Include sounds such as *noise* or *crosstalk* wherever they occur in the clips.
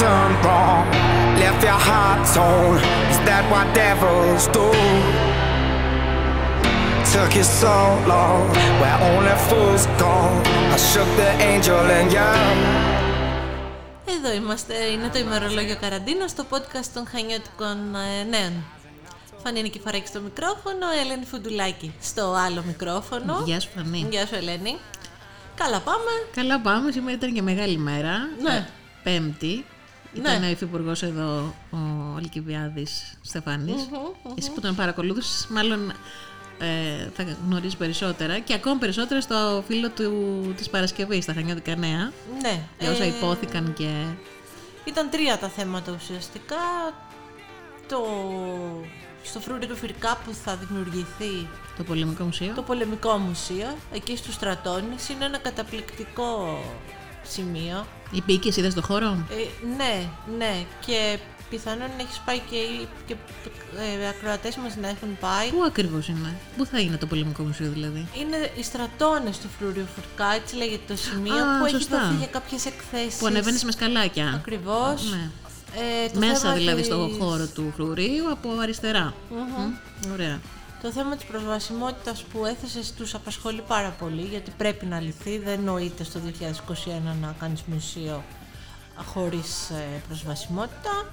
done wrong? Left your heart torn. Is that what devils do? Took you so long, where only fools go. I shook the angel in you. Εδώ είμαστε, είναι το ημερολόγιο καραντίνα στο podcast των χανιώτικων ε, νέων. Φανή Νικηφοράκη στο μικρόφωνο, Ελένη Φουντουλάκη στο άλλο μικρόφωνο. Γεια σου Φανή. Γεια σου Ελένη. Καλά πάμε. Καλά πάμε, σήμερα ήταν και μεγάλη μέρα. Ναι. Ε, Πέμπτη. Ναι. Ήταν ο υφυπουργός εδώ, ο Αλκιβιάδης Στεφάνης. Εσύ που τον παρακολούθησες, μάλλον ε, θα γνωρίζεις περισσότερα και ακόμη περισσότερα στο φίλο του, της Παρασκευής, στα Χανιώτικα Νέα. Ναι. Για όσα ε, υπόθηκαν και... Ήταν τρία τα θέματα ουσιαστικά. Το... Στο φρούρι του Φυρκά που θα δημιουργηθεί Το Πολεμικό Μουσείο. το πολεμικό μουσείο, εκεί στους Στρατώνες, είναι ένα καταπληκτικό σημείο. Μπήκε, είδες το χώρο; Ε, ναι, ναι, και πιθανόν έχεις πάει και, και ε, ακροατές μας να έχουν πάει. Πού ακριβώς είναι, πού θα είναι το Πολεμικό Μουσείο δηλαδή; Είναι οι στρατώνες του Φρούριου Φουρκά, έτσι λέγεται το σημείο, Α, που έχει σωστά. δοθεί για κάποιες εκθέσεις. Που ανεβαίνεις με σκαλάκια. Ακριβώς. Ναι. Ε, το Μέσα θέμα δηλαδή της- στο χώρο του φρουρίου από αριστερά. Μμ, Ωραία. Το θέμα της προσβασιμότητας που έθεσες τους απασχολεί πάρα πολύ γιατί πρέπει να λυθεί. Δεν νοείται στο 2021 να κάνεις μουσείο χωρίς ε, προσβασιμότητα.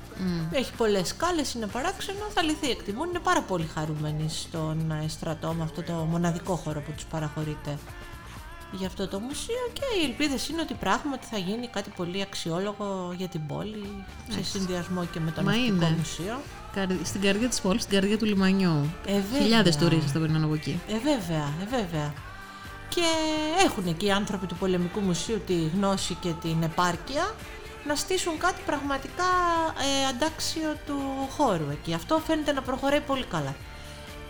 Έχει πολλές σκάλες, είναι παράξενο, θα λυθεί εκτιμούν. Είναι πάρα πολύ χαρούμενοι στον ε, στρατό με αυτό το μοναδικό χώρο που τους παραχωρείται για αυτό το μουσείο και οι ελπίδες είναι ότι πράγματι θα γίνει κάτι πολύ αξιόλογο για την πόλη σε συνδυασμό και με το Μα ναυτικό είναι. μουσείο. Καρ- Στην καρδιά της πόλης, στην καρδιά του λιμανιού. Ε, βέβαια. Χιλιάδες τουρίστες θα περνάνε από εκεί. Ε, βέβαια, ε, βέβαια. Και έχουν εκεί οι άνθρωποι του Πολεμικού Μουσείου τη γνώση και την επάρκεια να στήσουν κάτι πραγματικά ε, αντάξιο του χώρου εκεί. Αυτό φαίνεται να προχωράει πολύ καλά.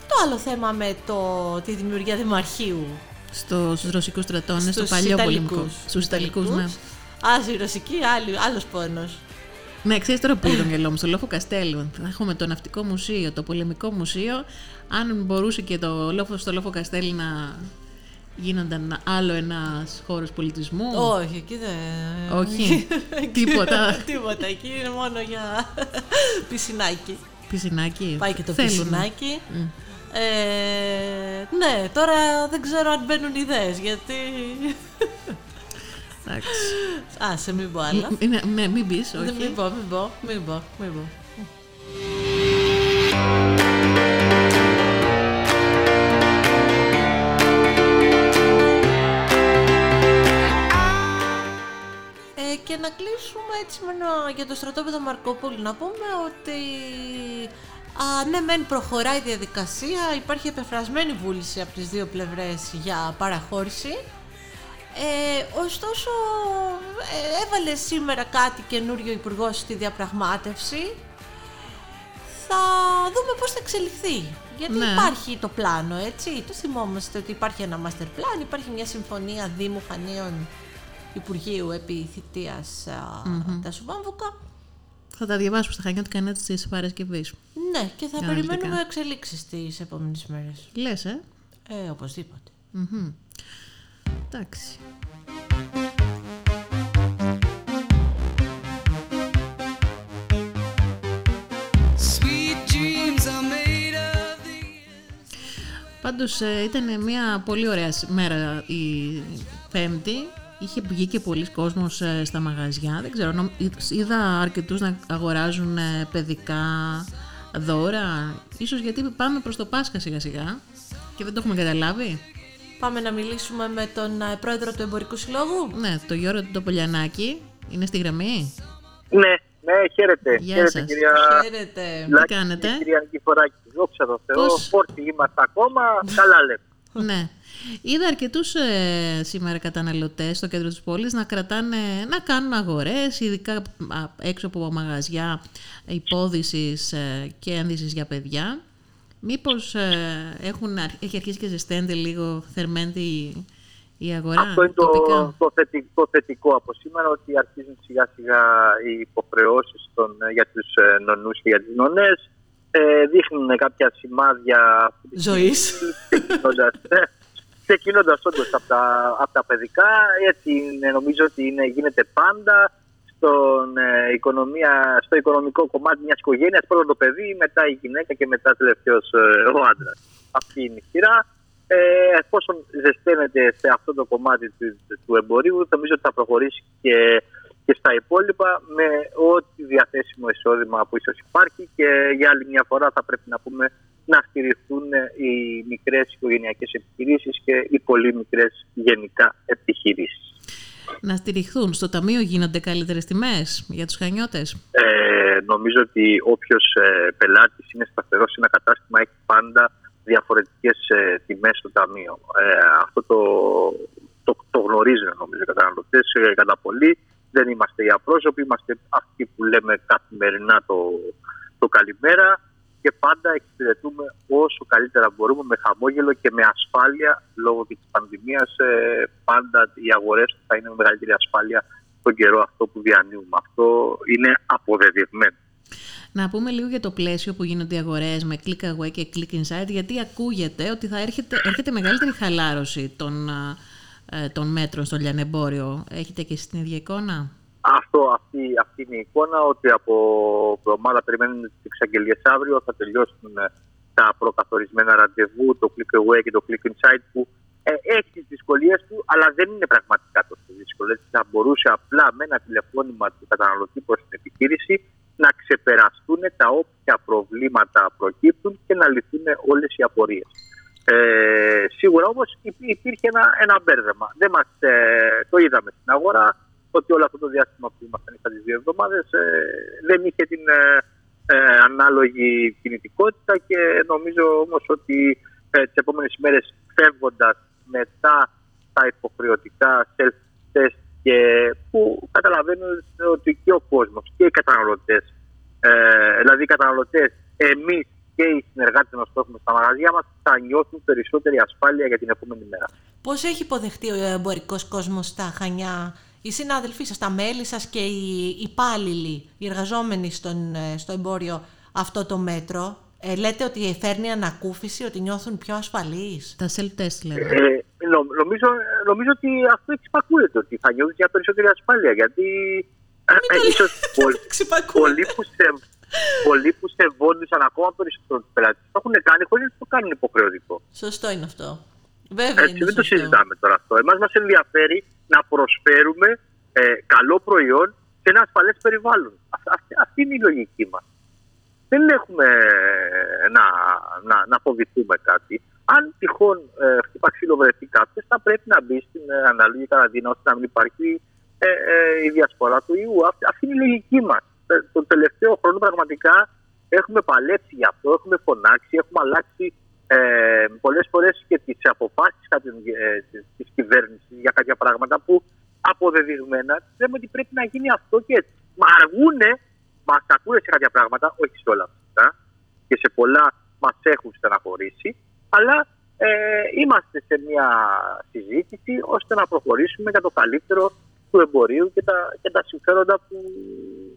Το άλλο θέμα με το, τη δημιουργία δημαρχείου Στο, στους ρωσικούς στρατώνες, στο στους παλιό Ιταλικούς. πολεμικό. Στους Ιταλικούς, ναι. Α, στη Ρωσική, άλλη, άλλος πόνος. Ναι, ξέρεις τώρα που είναι το μυαλό μου, στο Λόφο Καστέλου. Θα έχουμε το ναυτικό μουσείο, το πολεμικό μουσείο. Αν μπορούσε και το λόφο, στο Λόφο Καστέλ να γίνονταν άλλο ένας χώρος πολιτισμού. Όχι, εκεί δεν... Όχι. *laughs* Τίποτα. Τίποτα, εκεί είναι μόνο για πισινάκι. Πισινάκι. Πάει και το Θέλουν. πισινάκι. Ε, ναι, τώρα δεν ξέρω αν μπαίνουν ιδέες, γιατί... Εντάξει. Άσε, μην πω άλλα. Είναι, ναι, μην πεις, Δεν όχι. μην πω, μην πω, μην πω, μην πω. Ε, και να κλείσουμε έτσι με ένα- για το στρατόπεδο Μαρκόπουλου να πούμε ότι α, ναι μεν προχωράει η διαδικασία, υπάρχει επεφρασμένη βούληση από τις δύο πλευρές για παραχώρηση ε, ωστόσο ε, έβαλε σήμερα κάτι καινούριο υπουργό στη διαπραγμάτευση θα δούμε πώς θα εξελιχθεί γιατί Ναι. υπάρχει το πλάνο έτσι το θυμόμαστε ότι υπάρχει ένα master plan υπάρχει μια συμφωνία Δήμου Χανίων Υπουργείου επί θητείας α, τα Σουβάμβουκα Θα τα διαβάσουμε στα Χανιώτικα Νέα της Παρασκευής. ναι και θα Αναλυτικά. περιμένουμε εξελίξεις τις επόμενες μέρες Λες, ε; ε, οπωσδήποτε Μμμ. Εντάξει. Πάντως ε, ήταν μια πολύ ωραία σ- μέρα η Πέμπτη. Είχε βγει και πολλοί κόσμος ε, στα μαγαζιά. Δεν ξέρω, νομ- είδα αρκετούς να αγοράζουν ε, παιδικά δώρα. Ίσως γιατί πάμε προς το Πάσχα σιγά σιγά και δεν το έχουμε καταλάβει. Πάμε να μιλήσουμε με τον ε, πρόεδρο του Εμπορικού Συλλόγου. Ναι, το Γιώργο του Τοπολιανάκη είναι στη γραμμή; Ναι, ναι, χαίρετε. Γεια χαίρετε, σας. κυρία Χαίρετε. Λάκη κάνετε; και Κυρία Νικηφοράκη. Δόξα τω Θεώ, Πώς; φόρτιοι είμαστε ακόμα, καλά λέμε. *laughs* ναι. Είδα αρκετούς ε, σήμερα καταναλωτές στο κέντρο της πόλης να κρατάνε, να κάνουν αγορές, ειδικά α, έξω από μαγαζιά υπόδησης ε, και ένδυσης για παιδιά. Μήπως ε, έχουν, αρχ- έχει αρχίσει και ζεσταίνεται λίγο, θερμαίνεται η, η αγορά Αυτό είναι το, τοπικά. το, θετικό, το θετικό από σήμερα, ότι αρχίζουν σιγά σιγά οι υποχρεώσεις των, ε, για τους ε, νονούς και για τις νονές. Ε, δείχνουν κάποια σημάδια Ζωής. ξεκινώντας, ναι, *laughs* ξεκινώντας όντως από τα, από τα παιδικά. Έτσι είναι, νομίζω ότι είναι, γίνεται πάντα στο στον, ε, οικονομία, στο οικονομικό κομμάτι μιας οικογένειας. Πρώτα το παιδί, μετά η γυναίκα και μετά τελευταίος ε, ο άντρας. Αυτή είναι η σειρά. Ε, εφόσον ζεσταίνεται σε αυτό το κομμάτι του, του εμπορίου, νομίζω ότι θα προχωρήσει και, και στα υπόλοιπα με ό,τι διαθέσιμο εισόδημα που ίσως υπάρχει και για άλλη μια φορά θα πρέπει να πούμε να στηριχθούν οι μικρές οικογενειακές επιχειρήσεις και οι πολύ μικρές γενικά επιχειρήσεις. Να στηριχθούν. Στο Ταμείο γίνονται καλύτερες τιμές για τους χανιώτες; Ε, νομίζω ότι όποιος ε, πελάτης είναι σταθερός σε ένα κατάστημα έχει πάντα διαφορετικές ε, τιμές στο Ταμείο. Ε, αυτό το, το, το γνωρίζουν νομίζω οι καταναλωτές ε, κατά πολύ. Δεν είμαστε οι απρόσωποι, είμαστε αυτοί που λέμε καθημερινά το, το καλημέρα και πάντα εξυπηρετούμε όσο καλύτερα μπορούμε με χαμόγελο και με ασφάλεια λόγω της πανδημίας. Ε, πάντα οι αγορές θα είναι με μεγαλύτερη ασφάλεια τον καιρό αυτό που διανύουμε. Αυτό είναι αποδεδειγμένο. Να πούμε λίγο για το πλαίσιο που γίνονται οι αγορές με click away και click inside, γιατί ακούγεται ότι θα έρχεται, έρχεται μεγαλύτερη χαλάρωση των, ε, των μέτρων στο λιανεμπόριο. Έχετε και στην ίδια εικόνα; Αυτό, αυτή, αυτή είναι η εικόνα ότι από εβδομάδα περιμένουν τις εξαγγελίες αύριο. Θα τελειώσουν ε, τα προκαθορισμένα ραντεβού, το click away και το click inside που ε, έχει τις δυσκολίες του, αλλά δεν είναι πραγματικά τόσο δύσκολο. Έτσι θα μπορούσε απλά με ένα τηλεφώνημα του καταναλωτή προς την επιχείρηση να ξεπεραστούν τα όποια προβλήματα προκύπτουν και να λυθούν όλες οι απορίες. Ε, σίγουρα όμως υπήρχε ένα, ένα μπέρδεμα. Δεν μας, ε, το είδαμε στην αγορά ότι όλο αυτό το διάστημα που ήμασταν είχα τις δύο εβδομάδες ε, δεν είχε την ε, ε, ανάλογη κινητικότητα και νομίζω όμως ότι ε, τις επόμενες ημέρες φεύγοντας μετά τα υποχρεωτικά self-test και που καταλαβαίνουν ότι και ο κόσμος και οι καταναλωτές, ε, δηλαδή οι καταναλωτές, εμείς και οι συνεργάτες μας που έχουμε στα μαγαζιά μας θα νιώθουν περισσότερη ασφάλεια για την επόμενη μέρα. Πώς έχει υποδεχτεί ο εμπορικός κόσμος στα Χανιά; Οι συνάδελφοί σας, τα μέλη σας και οι υπάλληλοι, οι εργαζόμενοι στον, ε, στο εμπόριο αυτό το μέτρο, ε, λέτε ότι φέρνει ανακούφιση, ότι νιώθουν πιο ασφαλείς. Τα self-test λέμε. Ε, νο, νομίζω, νομίζω ότι αυτό εξυπακούεται, ότι θα νιώθουν για περισσότερη ασφάλεια, γιατί ε, ε, ίσως πολλοί, πολλοί, που σε, πολλοί που σεβόντουσαν ακόμα περισσότερο τους πελάτες το έχουν κάνει χωρίς να το κάνουν υποχρεωτικό. Σωστό είναι αυτό. Βέβαια Έτσι, δεν το συζητάμε τώρα αυτό. Εμάς μας ενδιαφέρει να προσφέρουμε ε, καλό προϊόν σε ένα ασφαλές περιβάλλον. Αυτή, αυτή είναι η λογική μας. Δεν έχουμε ε, να, να, να φοβηθούμε κάτι. Αν τυχόν ε, χτύπα ξύλο βρεθεί κάποιος, θα πρέπει να μπει στην ε, ανάλογη καραντίνα ώστε να μην υπάρχει ε, ε, η διασπορά του ιού. Αυτή, αυτή είναι η λογική μας. Ε, τον τελευταίο χρόνο πραγματικά έχουμε παλέψει γι' αυτό, έχουμε φωνάξει, έχουμε αλλάξει ε, πολλές φορές και τις αποφάσεις ε, της κυβέρνησης για κάποια πράγματα που αποδεδειγμένα λέμε ότι πρέπει να γίνει αυτό και έτσι. Μα αργούνε, μας ακούνε σε κάποια πράγματα, όχι σε όλα αυτά και σε πολλά μας έχουν στεναχωρήσει, αλλά ε, είμαστε σε μια συζήτηση ώστε να προχωρήσουμε για το καλύτερο του εμπορίου και τα, και τα συμφέροντα που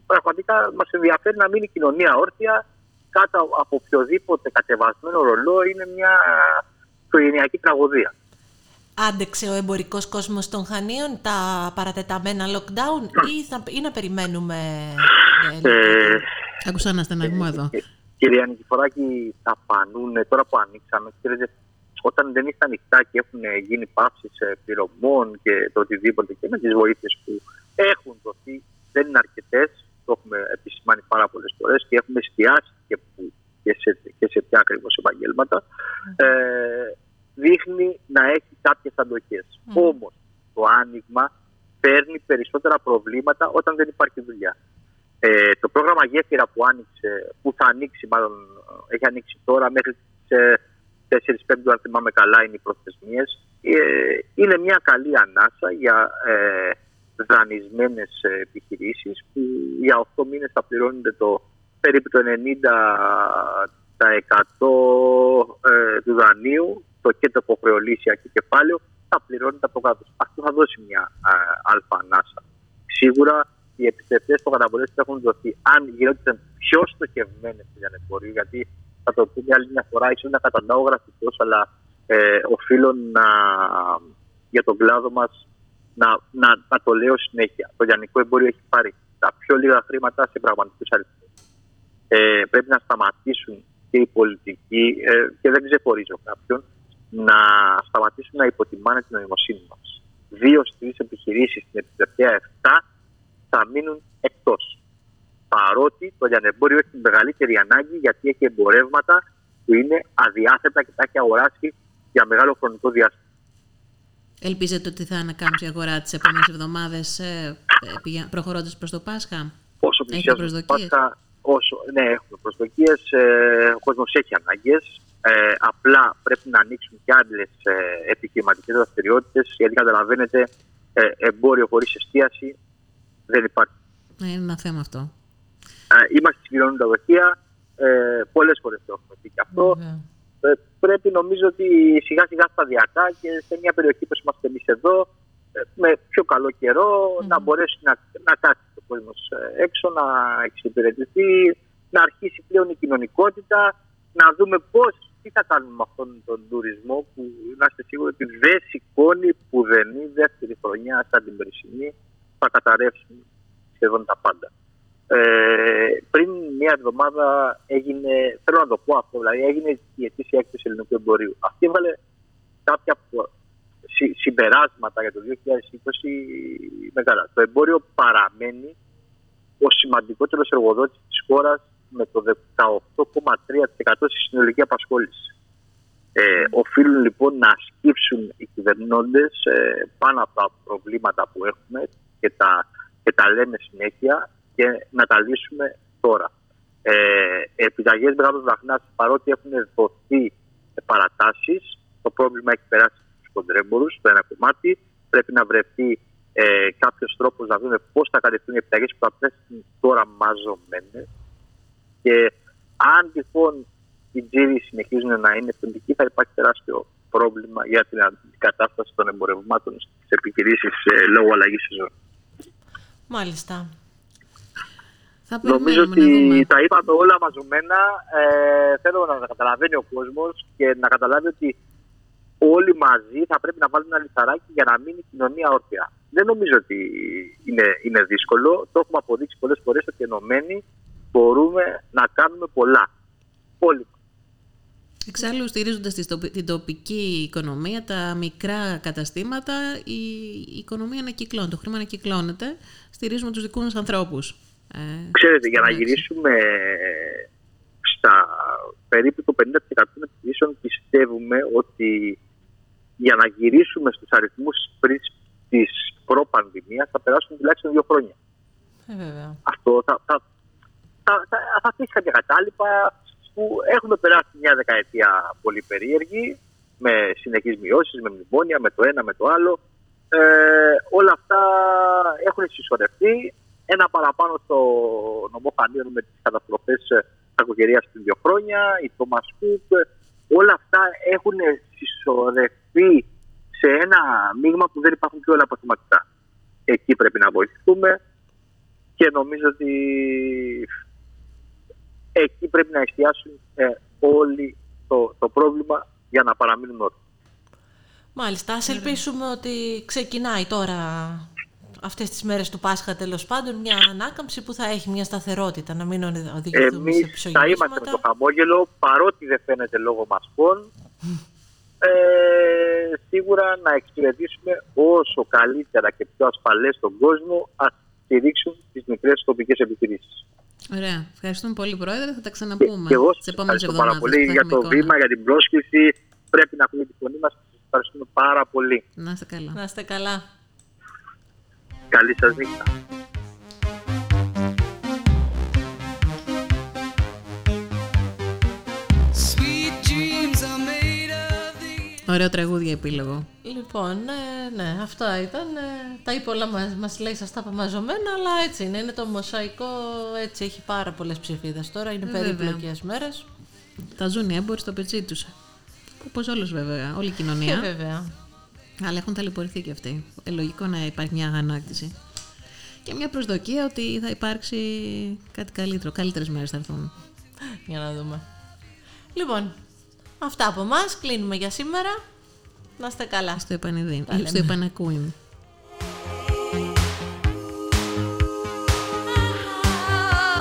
πραγματικά μας ενδιαφέρει να μείνει η κοινωνία όρθια κάτω από οποιοδήποτε κατεβασμένο ρολό είναι μια οικογενειακή τραγωδία. Άντεξε ο εμπορικός κόσμος των Χανίων τα παρατεταμένα lockdown ή, θα, ή να περιμένουμε... Ε, Άκουσα ένα στεναγμό εδώ. Ε, κυρία Νικηφοράκη, θα πανούν τώρα που ανοίξαμε. Ξέρετε, όταν δεν ήταν ανοιχτά και έχουν γίνει πάυσει πληρωμών και το οτιδήποτε και με τι βοήθειε που έχουν δοθεί, δεν είναι αρκετέ. Το έχουμε επισημάνει πάρα πολλέ φορέ και έχουμε εστιάσει και, που, και, σε, και σε ποια ακριβώ επαγγέλματα. Ε, δείχνει να έχει κάποιες αντοχές. Mm. Όμως το άνοιγμα παίρνει περισσότερα προβλήματα όταν δεν υπάρχει δουλειά. Ε, το πρόγραμμα Γέφυρα που, άνοιξε, που θα ανοίξει, μάλλον έχει ανοίξει τώρα μέχρι τι 4 5 αν θυμάμαι καλά είναι οι προθεσμίες. Ε, είναι μια καλή ανάσα για ε, δανεισμένες επιχειρήσεις που για 8 μήνες θα πληρώνεται το περίπου το 90% ε, του δανείου, το και το υποχρεωλήσια και κεφάλαιο, θα πληρώνει τα από Αυτό θα δώσει μια αλφα ανάσα. Σίγουρα οι επιστρεπτέ προκαταβολέ που έχουν δοθεί, αν γινόταν πιο στοχευμένες στην λιανεμπορία, γιατί θα το πούμε άλλη μια φορά, ίσως να καταντάω γραφικός, αλλά ε, οφείλω να, για τον κλάδο μας να, να, να, το λέω συνέχεια. Το λιανικό εμπόριο έχει πάρει τα πιο λίγα χρήματα σε πραγματικούς αριθμούς. Ε, πρέπει να σταματήσουν και οι πολιτικοί, ε, και δεν ξεχωρίζω κάποιον, να σταματήσουν να υποτιμάνε την νοημοσύνη μας. Δύο-τρει επιχειρήσεις στην επιτροπή 7 θα μείνουν εκτός. Παρότι το λιανεμπόριο έχει την μεγαλύτερη ανάγκη γιατί έχει εμπορεύματα που είναι αδιάθετα και τα έχει αγοράσει για μεγάλο χρονικό διάστημα. Ελπίζετε ότι θα ανακάμψει η αγορά τις επόμενες εβδομάδες ε, προχωρώντας προς το Πάσχα; Όσο πλησιάζουμε το Πάσχα, όσο, ναι, έχουμε προσδοκίες. Ε, ο κόσμος έχει ανάγκες. Ε, απλά πρέπει να ανοίξουν και άλλες ε, επιχειρηματικές δραστηριότητες, γιατί καταλαβαίνετε, ε, εμπόριο χωρίς εστίαση δεν υπάρχει. Ναι, είναι ένα θέμα αυτό. Ε, είμαστε στην κοινωνία δοχεία. Ε, Πολλές φορές το έχουμε πει και αυτό. Ε, πρέπει νομίζω ότι σιγά σιγά σταδιακά και σε μια περιοχή που είμαστε εμείς εδώ, ε, με πιο καλό να μπορέσει να, να κάτσει το κόσμος ε, έξω, να εξυπηρετηθεί, να αρχίσει πλέον η κοινωνικότητα, να δούμε πώς τι θα κάνουμε με αυτόν τον τουρισμό που είμαστε σίγουροι ότι δεν σηκώνει που δεν είναι δεύτερη χρονιά σαν την περσινή θα καταρρεύσουν σχεδόν τα πάντα. Ε, πριν μία εβδομάδα έγινε, θέλω να το πω αυτό, δηλαδή έγινε η ετήσια έκθεση ελληνικού εμπορίου. Αυτή έβαλε κάποια συμπεράσματα για το 2020 μεγάλα. Το εμπόριο παραμένει ο σημαντικότερος εργοδότης της χώρας με το 18,3% στη συνολική απασχόληση. Ε, οφείλουν λοιπόν να σκύψουν οι κυβερνώντες ε, πάνω από τα προβλήματα που έχουμε και τα, και τα λένε συνέχεια και να τα λύσουμε τώρα. Ε, Επιταγές μεγάλος βραχνά, παρότι έχουν δοθεί παρατάσεις, το πρόβλημα έχει περάσει στους κοντρέμπορους, στο ένα κομμάτι. Πρέπει να βρεθεί ε, κάποιος τρόπος να δούμε πώς θα καλυφθούν οι επιταγές που θα πέσουν τώρα μαζωμένες. Και αν τυχόν οι τζίροι συνεχίζουν να είναι θετικοί, θα υπάρχει τεράστιο πρόβλημα για την κατάσταση των εμπορευμάτων στις επιχειρήσεις ε, λόγω αλλαγής σεζόν. Μάλιστα. Θα Νομίζω ότι τα είπαμε όλα μαζεμένα. Ε, θέλω να τα καταλαβαίνει ο κόσμος και να καταλάβει ότι όλοι μαζί θα πρέπει να βάλουμε ένα λιθαράκι για να μείνει η κοινωνία όρθια. Δεν νομίζω ότι είναι, είναι δύσκολο. Το έχουμε αποδείξει πολλές φορές ότι ενωμένοι μπορούμε να κάνουμε πολλά. Όλοι. Εξάλλου, στηρίζοντας την τοπική οικονομία, τα μικρά καταστήματα, η οικονομία ανακυκλώνεται, το χρήμα ανακυκλώνεται. Στηρίζουμε τους δικούς μας ανθρώπους. Ε, Ξέρετε, για να γυρίσουμε στα περίπου το 50% των επιχειρήσεων πιστεύουμε ότι για να γυρίσουμε στους αριθμούς πριν της προπανδημίας θα περάσουν τουλάχιστον δύο χρόνια. Ε, Αυτό θα, θα, θα, θα, θα αφήσει κάποια κατάλοιπα που έχουμε περάσει μια δεκαετία πολύ περίεργη με συνεχείς μειώσεις, με μνημόνια, με το ένα, με το άλλο. Ε, όλα αυτά έχουν συσσωρευτεί ένα παραπάνω στο νομό Χανίων με τις καταστροφές κακοκαιρίας πριν δύο χρόνια, η Thomas Cook. Όλα αυτά έχουν συσσωρευτεί σε ένα μείγμα που δεν υπάρχουν πιο όλα αποθεματικά. Εκεί πρέπει να βοηθηθούμε και νομίζω ότι εκεί πρέπει να εστιάσουν ε, όλοι το, το πρόβλημα για να παραμείνουν όρθιοι. Μάλιστα, ας ελπίσουμε ότι ξεκινάει τώρα αυτές τις μέρες του Πάσχα τέλος πάντων μια ανάκαμψη που θα έχει μια σταθερότητα, να μην οδηγηθούμε σε ψωγυρίσματα. θα είμαστε με το χαμόγελο, παρότι δεν φαίνεται λόγω μασκών, *laughs* ε, σίγουρα να εξυπηρετήσουμε όσο καλύτερα και πιο ασφαλές στον κόσμο ας στηρίξουν τις μικρές τοπικές επιχειρήσεις. Ωραία. Ευχαριστούμε πολύ, Πρόεδρε. Θα τα ξαναπούμε και, εγώ σας ευχαριστώ πάρα πολύ για το βήμα, για την πρόσκληση. Πρέπει να πούμε τη φωνή μας. Σας ευχαριστούμε πάρα πολύ. Να είστε καλά. Να είστε καλά. Καλή σας νύχτα. Ωραίο τραγούδια επίλογο. Λοιπόν, ναι, ναι, αυτά ήταν. Ε, τα είπε όλα μας, μας λέει σας τα παμαζωμένα, αλλά έτσι είναι. Είναι το μοσαϊκό, έτσι έχει πάρα πολλές ψηφίδες τώρα. Είναι ε, περίπλοκες μέρες. Τα ζουν οι έμποροι στο πετσί τους. Όπως όλους βέβαια, όλη η κοινωνία. Ε, βέβαια. Αλλά έχουν ταλαιπωρηθεί και αυτοί. Ε, λογικό να υπάρχει μια αγανάκτηση. Και μια προσδοκία ότι θα υπάρξει κάτι καλύτερο. Καλύτερες μέρες θα έρθουν. Για να δούμε. Λοιπόν, αυτά από εμά. Κλείνουμε για σήμερα. Να είστε καλά. Στο επανειδήν. Στο επανακούιν.